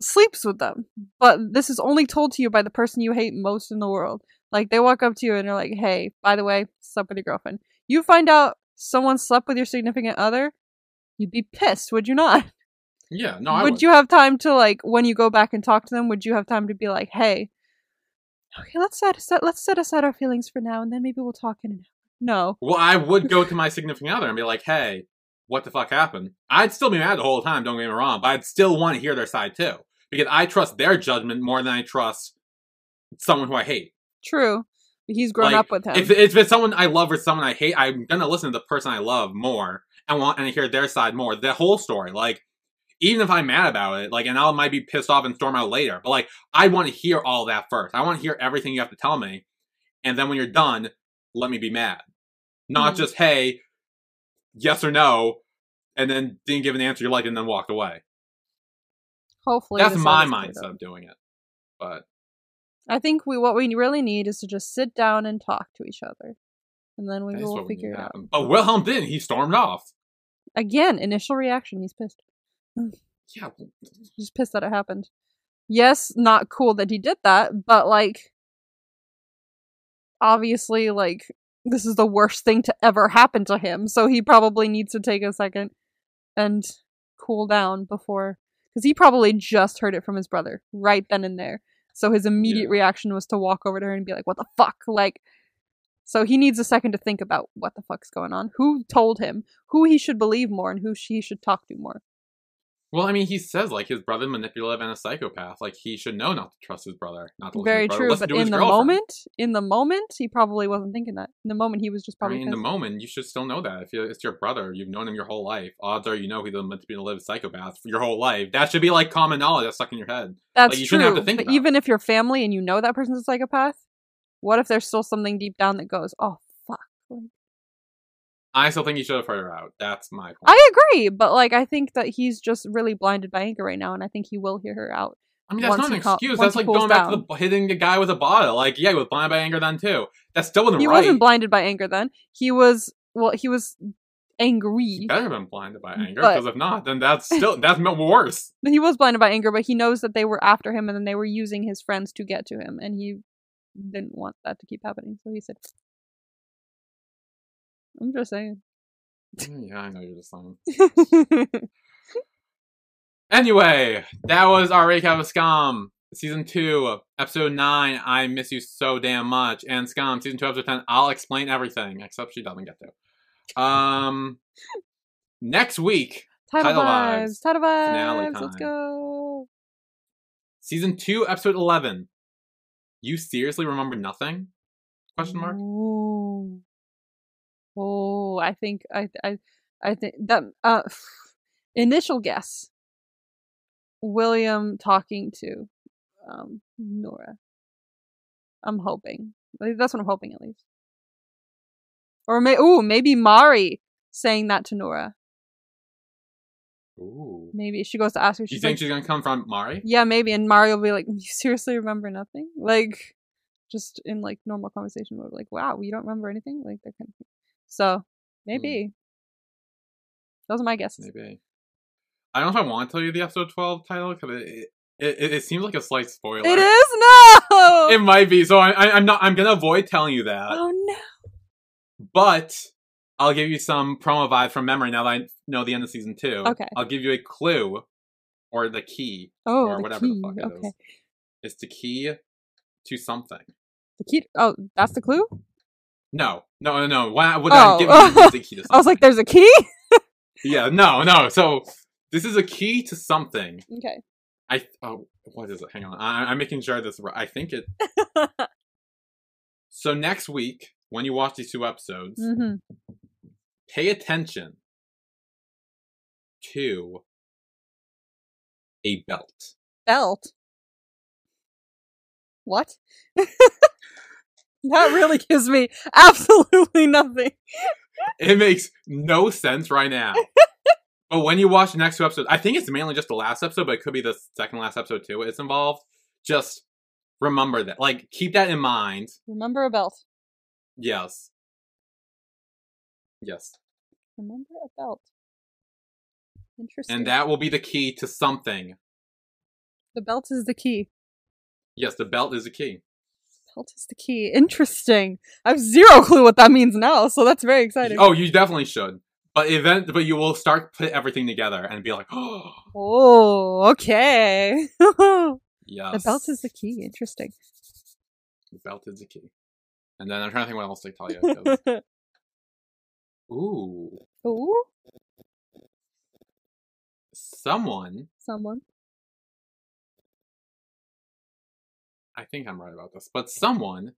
sleeps with them, but this is only told to you by the person you hate most in the world. Like they walk up to you and they're like, "Hey, by the way, slept with your girlfriend." You find out someone slept with your significant other, you'd be pissed, would you not? Yeah, no, I would would. you have time to like when you go back and talk to them? Would you have time to be like, "Hey, okay, let's set, set let's set aside our feelings for now, and then maybe we'll talk in an hour." No, Well, I would go to my significant other and be like, "Hey, what the fuck happened?" I'd still be mad the whole time. Don't get me wrong, but I'd still want to hear their side too because I trust their judgment more than I trust someone who I hate. true. He's grown Like, up with him. If, if it's someone I love or someone I hate, I'm gonna listen to the person I love more and want and hear their side more. The whole story, like even if I'm mad about it, like and I might be pissed off and storm out later, but like I want to hear all that first. I want to hear everything you have to tell me, and then when you're done, let me be mad. Not Mhm. just hey, yes or no, and then didn't give an answer you liked and then walked away. Hopefully, That's my all gets cleared mindset of doing it. But I think we what we really need is to just sit down and talk to each other, and then we will figure it out. But Wilhelm didn't. He stormed off. Again, initial reaction: he's pissed. Mm. Yeah, Just pissed that it happened. Yes, not cool that he did that, but like, obviously, like this is the worst thing to ever happen to him. So he probably needs to take a second and cool down before, because he probably just heard it from his brother right then and there. So his immediate Yeah. reaction was to walk over to her and be like, "What the fuck?" Like, so he needs a second to think about what the fuck's going on, who told him, who he should believe more, and who she should talk to more. Well, I mean, he says like his brother manipulative and a psychopath. Like he should know not to trust his brother, not to Very his brother, true, but in the girlfriend. moment, in the moment, he probably wasn't thinking that. In the moment, he was just probably. I mean, in the moment, you should still know that. If you- it's your brother, you've known him your whole life. Odds are you know he's a manipulative psychopath for your whole life. That should be like common knowledge that's stuck in your head. That's like, you true. shouldn't have to think but even if you're family and you know that person's a psychopath, what if there's still something deep down that goes, "Oh fuck"? I still think he should have heard her out. That's my point. I agree, but like I think that he's just really blinded by anger right now, and I think he will hear her out. I mean, that's not an he cal- excuse. That's like going back to the hitting the guy with a bottle. Like, yeah, he was blinded by anger then too. That's still wasn't He right. wasn't blinded by anger then. He was well, he was He angry. better have been blinded by anger, because if not, then that's still that's worse. He was blinded by anger, but he knows that they were after him and then they were using his friends to get to him, and he didn't want that to keep happening. So he said, "I'm just saying." Mm, yeah, I know you're just saying. Anyway, that was our recap of Skam. Season 2, Episode 9, I Miss You So Damn Much. And Skam, Season 2, Episode 10, I'll explain everything, except she doesn't get to. Um, next week, title, Title vibes, vibes. title vibes. Let's go. Season 2, Episode 11. You seriously remember nothing? Question mark. Ooh. Oh, I think I I I think that uh initial guess. William talking to um Nora. I'm hoping. That's what I'm hoping at least. Or may ooh, maybe Mari saying that to Nora. Ooh. Maybe she goes to ask her. You think like, she's gonna come from Mari? yeah, maybe, and Mari will be like, "You seriously remember nothing?" Like, just in like normal conversation mode, like, "Wow, you don't remember anything?" Like that kind of thing. So hmm. maybe those are my guesses. Maybe. I don't know if I want to tell you the episode 12 title because it, it, it, it seems like a slight spoiler. It is no. It might be. So I, I'm not. I'm gonna avoid telling you that. oh no. But I'll give you some promo vibe from memory now that I know the end of season two. Okay. I'll give you a clue, or the key, Oh, or the whatever key. the fuck it is. okay. It's the key to something. The key. Oh, that's the clue. No, no, no, no. What, what Oh. Giving you the key to something. I was like, "There's a key." yeah, no, no. So this is a key to something. okay. I oh, what is it? Hang on. I, I'm making sure this. I think it. So next week, when you watch these two episodes, mm-hmm. pay attention to a belt. Belt. What? that really gives me absolutely nothing. It makes no sense right now. but when you watch the next two episodes, I think it's mainly just the last episode, but it could be the second last episode too. It's involved. Just remember that. Like, keep that in mind. Remember a belt. Yes. Yes. Remember a belt. Interesting. And that will be the key to something. the belt is the key. Yes, the belt is the key. Belt is the key. Interesting. I have zero clue what that means now, so that's very exciting. Oh, you definitely should. But event, but you will start put everything together and be like, oh, Oh, okay. Yes. The belt is the key. Interesting. The belt is the key. And then I'm trying to think what else to tell you. Ooh, Ooh, someone. someone. I think I'm right about this, but someone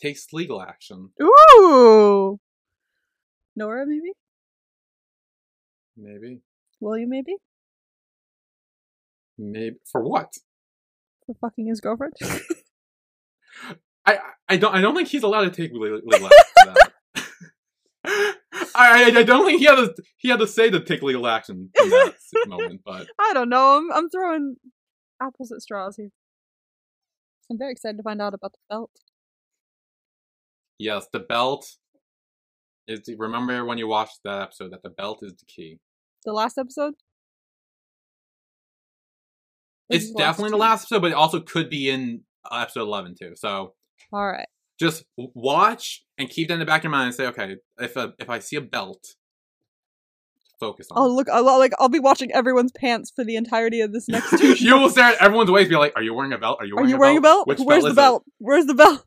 takes legal action. Ooh. Nora, maybe? Maybe, William, maybe? maybe for what? For fucking his girlfriend? I I don't I don't think he's allowed to take legal action for that. I, I don't think he had a he had to say to take legal action in that moment, but I don't know. I'm, I'm throwing apples at straws here. I'm very excited to find out about the belt. yes, the belt is. The, remember when you watched that episode that the belt is the key. The last episode? It's definitely the last episode, but it also could be in uh, episode eleven too. So All right. just watch and keep that in the back of your mind and say, okay, if a, if I see a belt, focus on. I'll look. I'll like. I'll be watching everyone's pants for the entirety of this next two. you will stare at everyone's waist, be like, "Are you wearing a belt? Are you Are wearing, you a, wearing a belt? Which Where's belt the is it?" belt? Where's the belt?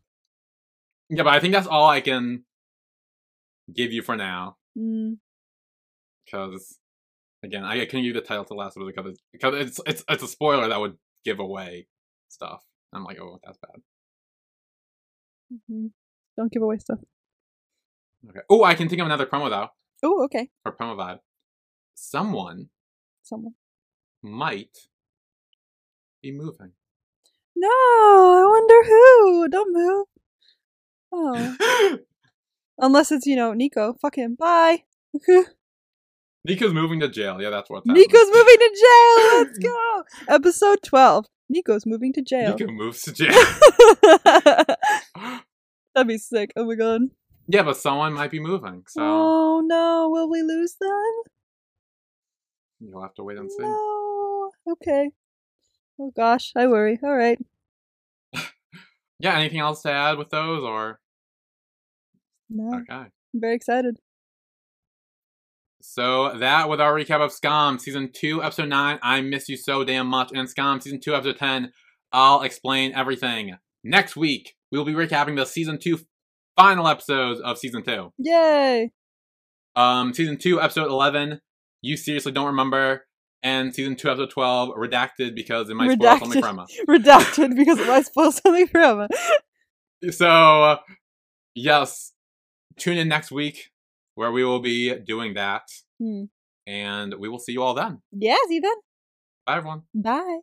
Yeah, but I think that's all I can give you for now. Mm, Because again, I couldn't give you the title to last episode because it's, because it's it's it's a spoiler that would give away stuff. I'm like, oh, that's bad. mhm. Don't give away stuff. Okay. Oh, I can think of another promo though, Oh, okay. or promo vibe. Someone Someone. might be moving. No, I wonder who. Don't move. Oh, unless it's you know Niko. Fuck him. Bye. Niko's moving to jail. Yeah, that's what what's Niko's moving to jail. Let's go. Episode twelve. Niko's moving to jail. Niko moves to jail. That'd be sick. Oh my god. yeah, but someone might be moving, so Oh no, will we lose them? You'll have to wait and see. No. Okay. Oh gosh, I worry. All right. Yeah, anything else to add with those, or No, okay? I'm very excited. So that was our recap of Skam season two, episode nine. I miss you so damn much, and Skam season two, episode ten. I'll explain everything next week. We will be recapping the season two final episodes of season two. Yay! Um, season two, episode eleven. You seriously don't remember, and season two, episode twelve, redacted because it might spoil something Redacted. from us. Redacted because it might spoil something for Emma. So, yes, tune in next week where we will be doing that, Hmm. and we will see you all then. Yeah, see you then. Bye, everyone. Bye.